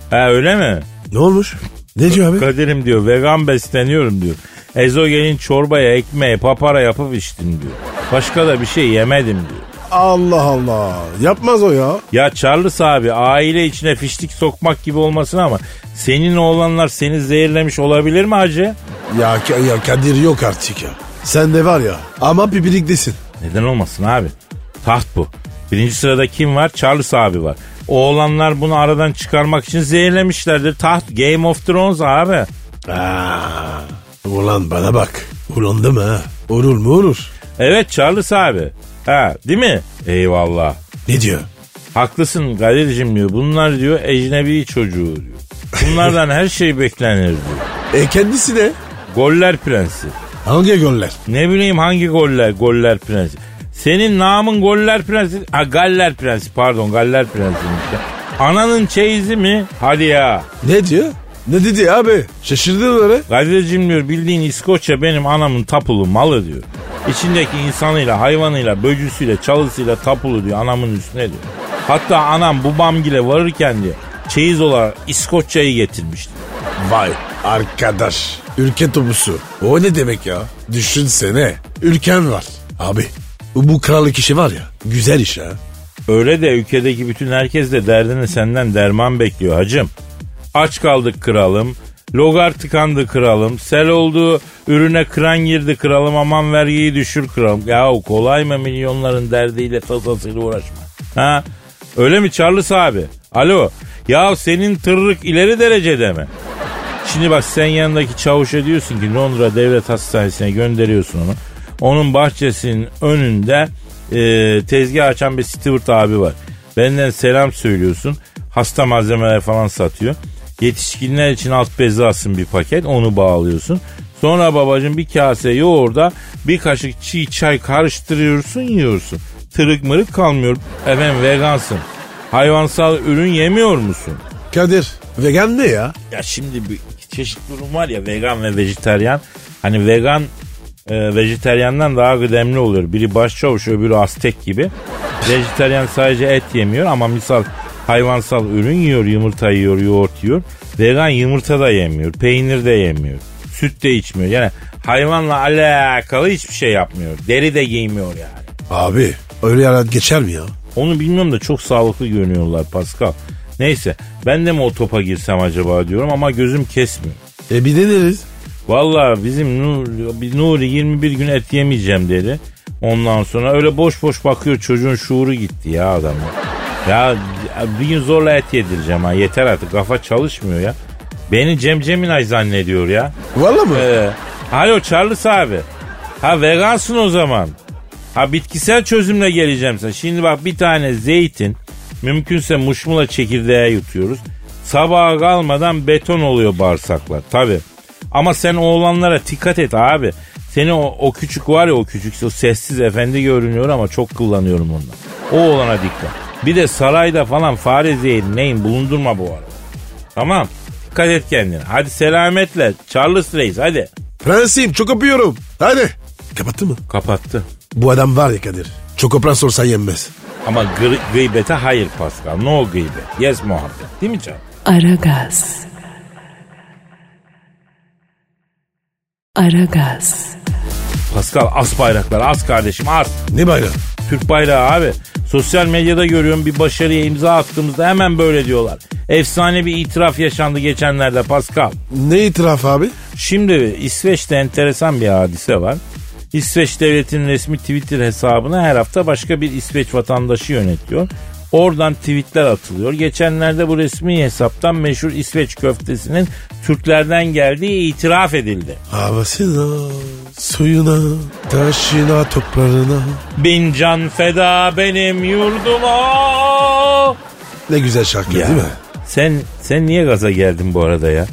Ha öyle mi? Ne olmuş? Ne diyor abi? Kadir'im diyor vegan besleniyorum diyor. Ezogelin çorbaya ekmeğe papara yapıp içtim diyor. Başka da bir şey yemedim diyor. Allah Allah. Yapmaz o ya. Ya Charles abi aile içine fişlik sokmak gibi olmasın ama senin oğlanlar seni zehirlemiş olabilir mi hacı? Ya, ya Kadir yok artık ya. Sen de var ya ama birliktesin. Neden olmasın abi? Taht bu. Birinci sırada kim var? Charles abi var. Oğlanlar bunu aradan çıkarmak için zehirlemişlerdir. Taht Game of Thrones abi. Aa, ulan bana bak. Ulandım ha. Olur mu olur. Evet Charles abi. Ha değil mi? Eyvallah. Ne diyor? Haklısın Kadir'cim diyor. Bunlar diyor ecnebi çocuğu diyor. Bunlardan her şey beklenir diyor. E kendisi de. Goller prensi. Hangi goller? Ne bileyim hangi goller goller prensi. Senin namın goller prensi. Ha Galler prensi pardon Galler prensiymiş ya. Ananın çeyizi mi? Hadi ya. Ne diyor? Ne dedi abi? Şaşırdın öyle. Kadir'cim diyor bildiğin İskoçya benim anamın tapulu malı diyor. İçindeki insanıyla, hayvanıyla, böcüsüyle, çalısıyla tapulu diyor anamın üstüne diyor. Hatta anam babamgile varırken diyor çeyiz olarak İskoçya'yı getirmişti. Vay arkadaş. Ülke topusu. O ne demek ya? Düşünsene. Ülken var. Abi bu krallık işi var ya. Güzel iş ha. Öyle de ülkedeki bütün herkes de derdini senden derman bekliyor hacım. Aç kaldık kralım. Logar tıkandı kralım. Sel oldu ürüne kran girdi kralım aman vergiyi düşür kralım. Ya kolay mı milyonların derdiyle tasasıyla uğraşma. Ha? Öyle mi Charles abi? Alo. Ya senin tırrık ileri derecede mi? Şimdi bak sen yanındaki çavuşa diyorsun ki Londra Devlet Hastanesi'ne gönderiyorsun onu. Onun bahçesinin önünde e, tezgah açan bir Stewart abi var. Benden selam söylüyorsun. Hasta malzemeler falan satıyor. Yetişkinler için alt bezi alsın bir paket onu bağlıyorsun. Sonra babacığım bir kase yoğurda bir kaşık çiğ çay karıştırıyorsun yiyorsun. Tırık mırık kalmıyor. Efendim vegansın. Hayvansal ürün yemiyor musun? Kadir vegan ne ya? Ya şimdi bir çeşit durum var ya vegan ve vejeteryan. Hani vegan e, vejeteryandan daha kıdemli oluyor. Biri başçavuş öbürü aztek gibi. Vejeteryan sadece et yemiyor ama misal hayvansal ürün yiyor. Yumurta yiyor, yoğurt yiyor. Vegan yumurta da yemiyor, peynir de yemiyor. Süt de içmiyor. Yani hayvanla alakalı hiçbir şey yapmıyor. Deri de giymiyor yani. Abi öyle hayat geçer mi ya? Onu bilmiyorum da çok sağlıklı görünüyorlar Pascal. Neyse ben de mi o topa girsem acaba diyorum ama gözüm kesmiyor. E bir deneriz. Valla bizim Nuri, Nuri 21 gün et yemeyeceğim dedi. Ondan sonra öyle boş boş bakıyor çocuğun şuuru gitti ya adamın. Ya bir gün zorla et yedireceğim ha yeter artık kafa çalışmıyor ya. Beni Cem Ceminay zannediyor ya. Valla mı? Ee, alo Charles abi. Ha vegansın o zaman. Ha bitkisel çözümle geleceğim sana. Şimdi bak bir tane zeytin, Mümkünse muşmula çekirdeğe yutuyoruz. Sabaha kalmadan beton oluyor bağırsaklar. Tabi. Ama sen oğlanlara dikkat et abi. Seni o, o küçük var ya o küçük o sessiz efendi görünüyor ama çok kullanıyorum ondan. O oğlana dikkat. Bir de sarayda falan fare zehri neyin bulundurma bu arada. Tamam. Dikkat et kendine. Hadi selametle. Charles Reis hadi. Prensim çok öpüyorum. Hadi. Kapattı mı? Kapattı. Bu adam var ya Kadir. Çok öpren sorsa yenmez. Ama gı- gıybete hayır Pascal. No gıybet. Yes muhabbet. Değil mi canım? Aragaz. Aragaz. Pascal as bayraklar as kardeşim as. Ne bayrağı? Türk bayrağı abi. Sosyal medyada görüyorum bir başarıya imza attığımızda hemen böyle diyorlar. Efsane bir itiraf yaşandı geçenlerde Pascal. Ne itiraf abi? Şimdi İsveç'te enteresan bir hadise var. İsveç devletinin resmi Twitter hesabına her hafta başka bir İsveç vatandaşı yönetiyor. Oradan tweetler atılıyor. Geçenlerde bu resmi hesaptan meşhur İsveç köftesinin Türklerden geldiği itiraf edildi. Havasına, suyuna, taşına, toprağına. Bin can feda benim yurduma. Ne güzel şarkı Ya, değil mi? Sen sen niye gaza geldin bu arada ya?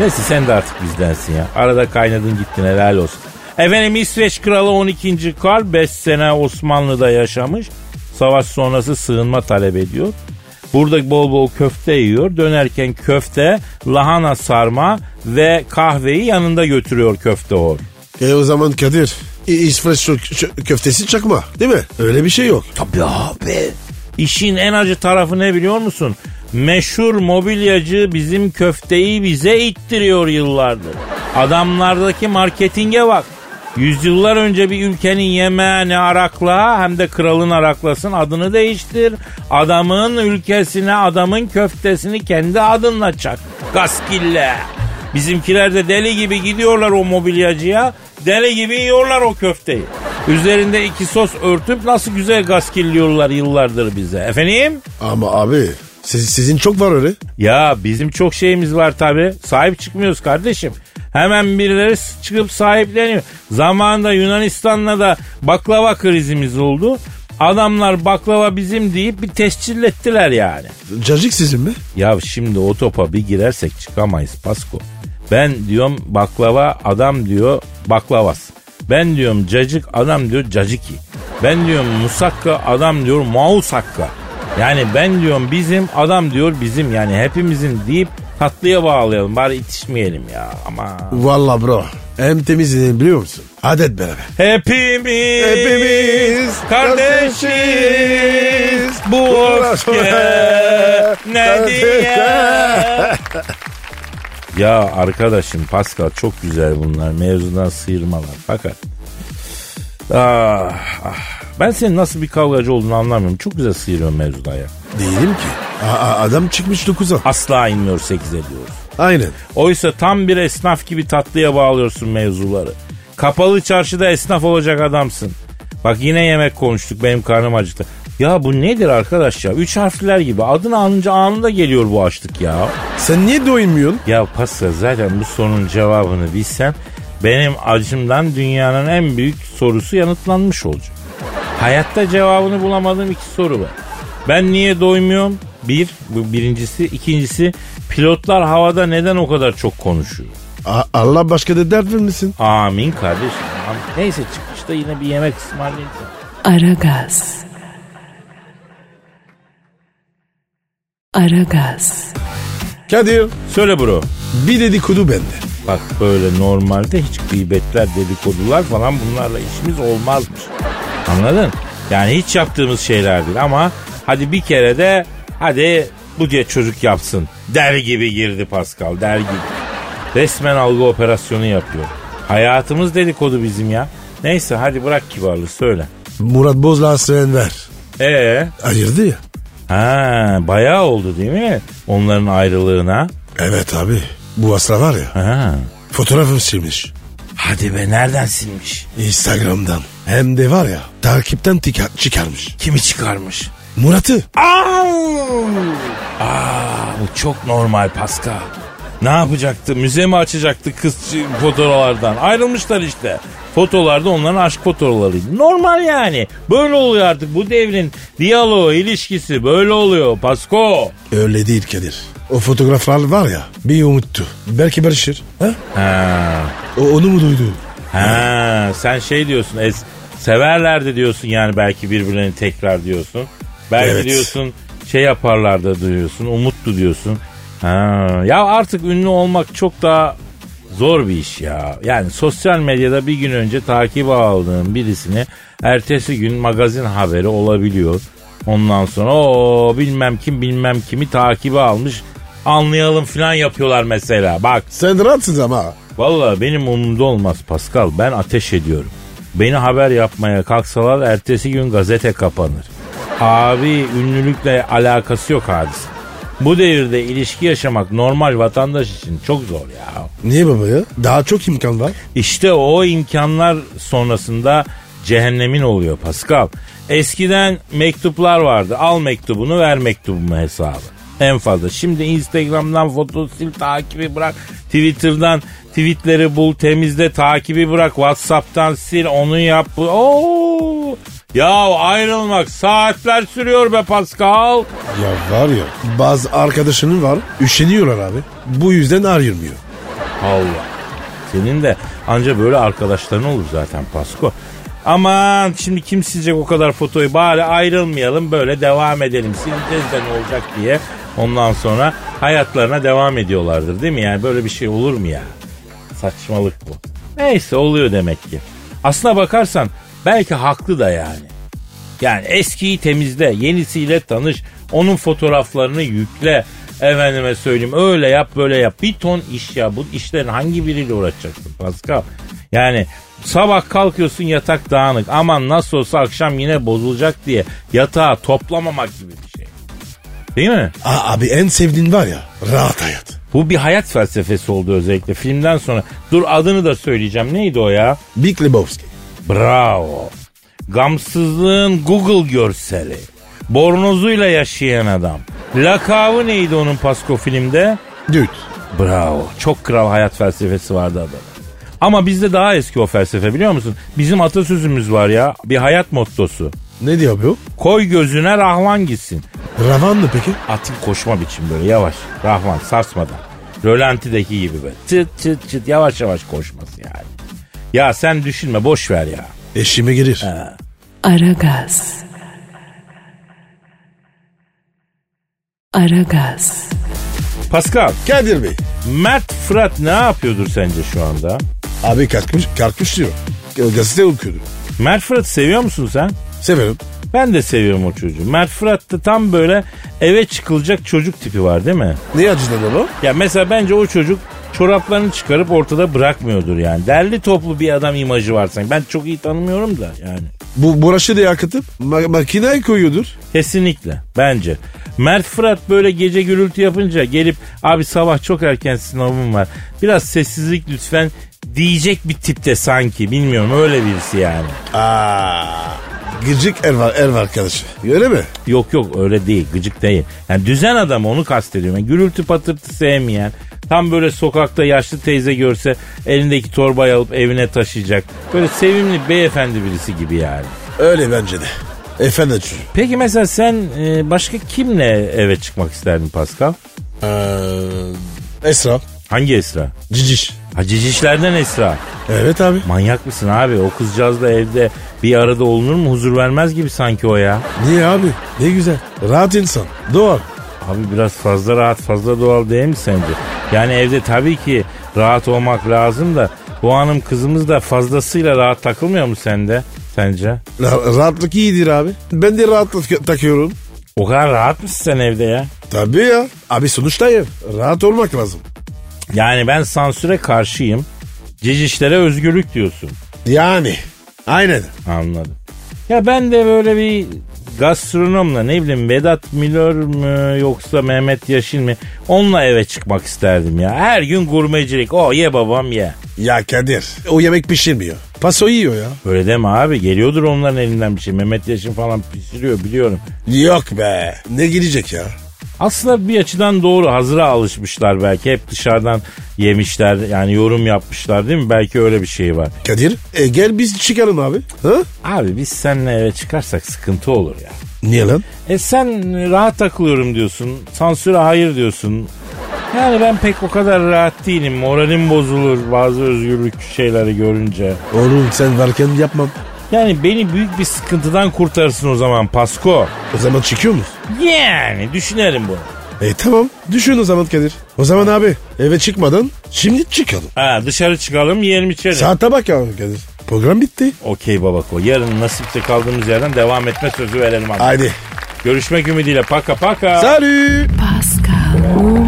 Neyse sen de artık bizdensin ya. Arada kaynadın gittin helal olsun. Efendim İsveç kralı 12. Karl 5 sene Osmanlı'da yaşamış. Savaş sonrası sığınma talep ediyor. Burada bol bol köfte yiyor. Dönerken köfte, lahana sarma ve kahveyi yanında götürüyor köfte or. E o zaman Kadir, İsveç köftesi çakma değil mi? Öyle bir şey yok. Tabii abi. İşin en acı tarafı ne biliyor musun? Meşhur mobilyacı bizim köfteyi bize ittiriyor yıllardır. Adamlardaki marketinge bak. Yüzyıllar önce bir ülkenin yemeğini arakla hem de kralın araklasın adını değiştir. Adamın ülkesine adamın köftesini kendi adınla çak. Gaskille. Bizimkiler de deli gibi gidiyorlar o mobilyacıya. Deli gibi yiyorlar o köfteyi. Üzerinde iki sos örtüp nasıl güzel gaskilliyorlar yıllardır bize. Efendim? Ama abi siz- sizin çok var öyle. Ya bizim çok şeyimiz var tabi. Sahip çıkmıyoruz kardeşim. Hemen birileri çıkıp sahipleniyor. Zamanında Yunanistan'la da baklava krizimiz oldu. Adamlar baklava bizim deyip bir tescillettiler yani. Cacık sizin mi? Ya şimdi o topa bir girersek çıkamayız Pasko. Ben diyorum baklava adam diyor baklavas. Ben diyorum cacık adam diyor caciki. Ben diyorum musakka adam diyor mausakka. Yani ben diyorum bizim adam diyor bizim yani hepimizin deyip tatlıya bağlayalım bari itişmeyelim ya ama. Valla bro. Hem temizliğini biliyor musun? Adet beraber. Hepimiz, Hepimiz kardeşiz kardeşiz. bu öfke ne diye. *laughs* Ya arkadaşım Pascal çok güzel bunlar mevzudan sıyırmalar fakat ah, ah, ben senin nasıl bir kavgacı olduğunu anlamıyorum. Çok güzel sıyırıyorsun mevzudan ya. Değilim ki. Aa, adam çıkmış 9'a. Asla inmiyor 8 ediyoruz. Aynen. Oysa tam bir esnaf gibi tatlıya bağlıyorsun mevzuları. Kapalı çarşıda esnaf olacak adamsın. Bak yine yemek konuştuk benim karnım acıktı. Ya bu nedir arkadaş ya? Üç harfler gibi adını alınca anında geliyor bu açlık ya. Sen niye doymuyorsun? Ya Pascal zaten bu sorunun cevabını bilsem benim acımdan dünyanın en büyük sorusu yanıtlanmış olacak. Hayatta cevabını bulamadığım iki soru var. Ben niye doymuyorum? Bir, bu birincisi. ikincisi pilotlar havada neden o kadar çok konuşuyor? A- Allah başka da dert vermesin. Amin kardeşim. Amin. Neyse çıkışta yine bir yemek ısmarlayayım sana. Aragaz. Aragaz. Kadir Söyle bro. bir dedikodu bende. Bak böyle normalde hiç gıybetler, dedikodular falan bunlarla işimiz olmazmış. Anladın? Yani hiç yaptığımız şeyler değil ama hadi bir kere de hadi bu diye çocuk yapsın. Der gibi girdi Pascal der gibi. Resmen algı operasyonu yapıyor. Hayatımız dedikodu bizim ya. Neyse hadi bırak kibarlığı söyle. Murat Bozla Aslen ver. Ee, Ayırdı ya. ha bayağı oldu değil mi? Onların ayrılığına. Evet abi. Bu asla var ya. Ha. Fotoğrafı silmiş. Hadi be nereden silmiş? Instagram'dan. Hem de var ya takipten tika- çıkarmış. Kimi çıkarmış? Murat'ı. Aa, bu çok normal Pascal. Ne yapacaktı? Müze mi açacaktı kız fotoğraflardan? Ayrılmışlar işte. Fotolarda onların aşk fotoğraflarıydı. Normal yani. Böyle oluyor artık bu devrin diyaloğu, ilişkisi böyle oluyor. Pasko. Öyle değil Kadir. O fotoğraflar var ya bir umuttu. Belki barışır. Ha? Ha. O, onu mu duydu? Ha, sen şey diyorsun. Es, severlerdi diyorsun yani belki birbirlerini tekrar diyorsun. Belki Evet. diyorsun şey yaparlardı diyorsun. Umutlu diyorsun. Ha, ya artık ünlü olmak çok daha zor bir iş ya. Yani sosyal medyada bir gün önce takip aldığın birisini ertesi gün magazin haberi olabiliyor. Ondan sonra o bilmem kim bilmem kimi takibi almış anlayalım falan yapıyorlar mesela. Bak Sen rahatsın ama. Vallahi benim umurumda olmaz Pascal. Ben ateş ediyorum. Beni haber yapmaya kalksalar ertesi gün gazete kapanır. Abi ünlülükle alakası yok hadise. Bu devirde ilişki yaşamak normal vatandaş için çok zor ya. Niye baba ya? Daha çok imkan var. İşte o imkanlar sonrasında cehennemin oluyor Pascal. Eskiden mektuplar vardı. Al mektubunu ver mektubumu hesabı. En fazla. Şimdi Instagram'dan foto sil takibi bırak. Twitter'dan tweetleri bul temizle takibi bırak. Whatsapp'tan sil onu yap. Oo! Ya ayrılmak saatler sürüyor be Pascal. Ya var ya bazı arkadaşının var üşeniyorlar abi. Bu yüzden ayrılmıyor. Allah. Senin de anca böyle arkadaşların olur zaten Pasko. Aman şimdi kim silecek o kadar fotoyu bari ayrılmayalım böyle devam edelim. Sileceğiz de ne olacak diye ondan sonra hayatlarına devam ediyorlardır değil mi? Yani böyle bir şey olur mu ya? Saçmalık bu. Neyse oluyor demek ki. Aslına bakarsan belki haklı da yani. Yani eskiyi temizle, yenisiyle tanış, onun fotoğraflarını yükle. Efendime söyleyeyim öyle yap böyle yap. Bir ton iş ya bu işlerin hangi biriyle uğraşacaksın Pascal? Yani sabah kalkıyorsun yatak dağınık aman nasıl olsa akşam yine bozulacak diye yatağı toplamamak gibi bir şey. Değil mi? Aa, abi en sevdiğin var ya rahat hayat. Bu bir hayat felsefesi oldu özellikle filmden sonra. Dur adını da söyleyeceğim. Neydi o ya? Big Lebowski. Bravo. Gamsızlığın Google görseli. Bornozuyla yaşayan adam. Lakabı neydi onun Pasko filmde? Dude. Bravo. Çok kral hayat felsefesi vardı adam. Ama bizde daha eski o felsefe biliyor musun? Bizim atasözümüz var ya. Bir hayat mottosu. Ne diyor bu? Koy gözüne rahvan gitsin. Ravan mı peki? Atın koşma biçim böyle yavaş. Rahvan sarsmadan. Rölantideki gibi böyle. Çıt çıt çıt yavaş yavaş koşması yani. Ya sen düşünme boş ver ya. Eşime girir. Aragaz. Aragaz. Pascal, Kadir Bey. Mert Fırat ne yapıyordur sence şu anda? Abi kalkmış, kalkmış diyor. Gazete okuyordu. Mert Fırat'ı seviyor musun sen? Severim. Ben de seviyorum o çocuğu. Mert Fırat'ta tam böyle eve çıkılacak çocuk tipi var değil mi? Ne acıdan onu? Ya mesela bence o çocuk çoraplarını çıkarıp ortada bırakmıyordur yani. Derli toplu bir adam imajı var sanki. Ben çok iyi tanımıyorum da yani. Bu bulaşığı da yakıtıp ma- makineye koyuyordur. Kesinlikle bence. Mert Fırat böyle gece gürültü yapınca gelip abi sabah çok erken sınavım var. Biraz sessizlik lütfen diyecek bir tipte sanki bilmiyorum öyle birisi yani. Aa, gıcık ev, ev arkadaşı. Öyle mi? Yok yok öyle değil gıcık değil. Yani düzen adam onu kastediyorum. Yani gürültü patırtı sevmeyen tam böyle sokakta yaşlı teyze görse elindeki torbayı alıp evine taşıyacak. Böyle sevimli beyefendi birisi gibi yani. Öyle bence de. Efendi çocuğu. Peki mesela sen e, başka kimle eve çıkmak isterdin Pascal? Ee, Esra. Hangi Esra? Ciciş. Ha cicişlerden Esra. Evet abi. Manyak mısın abi? O kızcağız da evde bir arada olunur mu? Huzur vermez gibi sanki o ya. Niye abi? Ne güzel. Rahat insan. Doğal. Abi biraz fazla rahat fazla doğal değil mi sence? Yani evde tabii ki rahat olmak lazım da bu hanım kızımız da fazlasıyla rahat takılmıyor mu sende? Sence? Ra- rahatlık iyidir abi. Ben de rahatlık takıyorum. O kadar rahat mısın sen evde ya? Tabii ya. Abi sonuçta ev. Rahat olmak lazım. Yani ben sansüre karşıyım. Cicişlere özgürlük diyorsun. Yani. Aynen. Anladım. Ya ben de böyle bir gastronomla ne bileyim Vedat Milor mu yoksa Mehmet Yaşin mi onunla eve çıkmak isterdim ya. Her gün gurmecilik o ye babam ye. Ya Kadir. O yemek pişirmiyor. Paso yiyor ya. Öyle deme abi geliyordur onların elinden bir şey. Mehmet Yaşin falan pişiriyor biliyorum. Yok be. Ne girecek ya? Aslında bir açıdan doğru hazıra alışmışlar belki hep dışarıdan yemişler yani yorum yapmışlar değil mi? Belki öyle bir şey var. Kadir e, gel biz çıkalım abi. Ha? Abi biz seninle eve çıkarsak sıkıntı olur ya. Niye lan? E sen rahat takılıyorum diyorsun. Sansüre hayır diyorsun. Yani ben pek o kadar rahat değilim. Moralim bozulur bazı özgürlük şeyleri görünce. Oğlum sen varken yapmam. Yani beni büyük bir sıkıntıdan kurtarsın o zaman Pasko. O zaman çıkıyor musun? Yani düşünelim bunu. E tamam düşün o zaman Kadir. O zaman abi eve çıkmadan şimdi çıkalım. Ha, dışarı çıkalım yiyelim içelim. Saate bak ya Kadir. Program bitti. Okey babako. Yarın nasipte kaldığımız yerden devam etme sözü verelim abi. Haydi. Görüşmek ümidiyle. Paka paka. Salü. Pascal,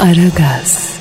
Aragaz.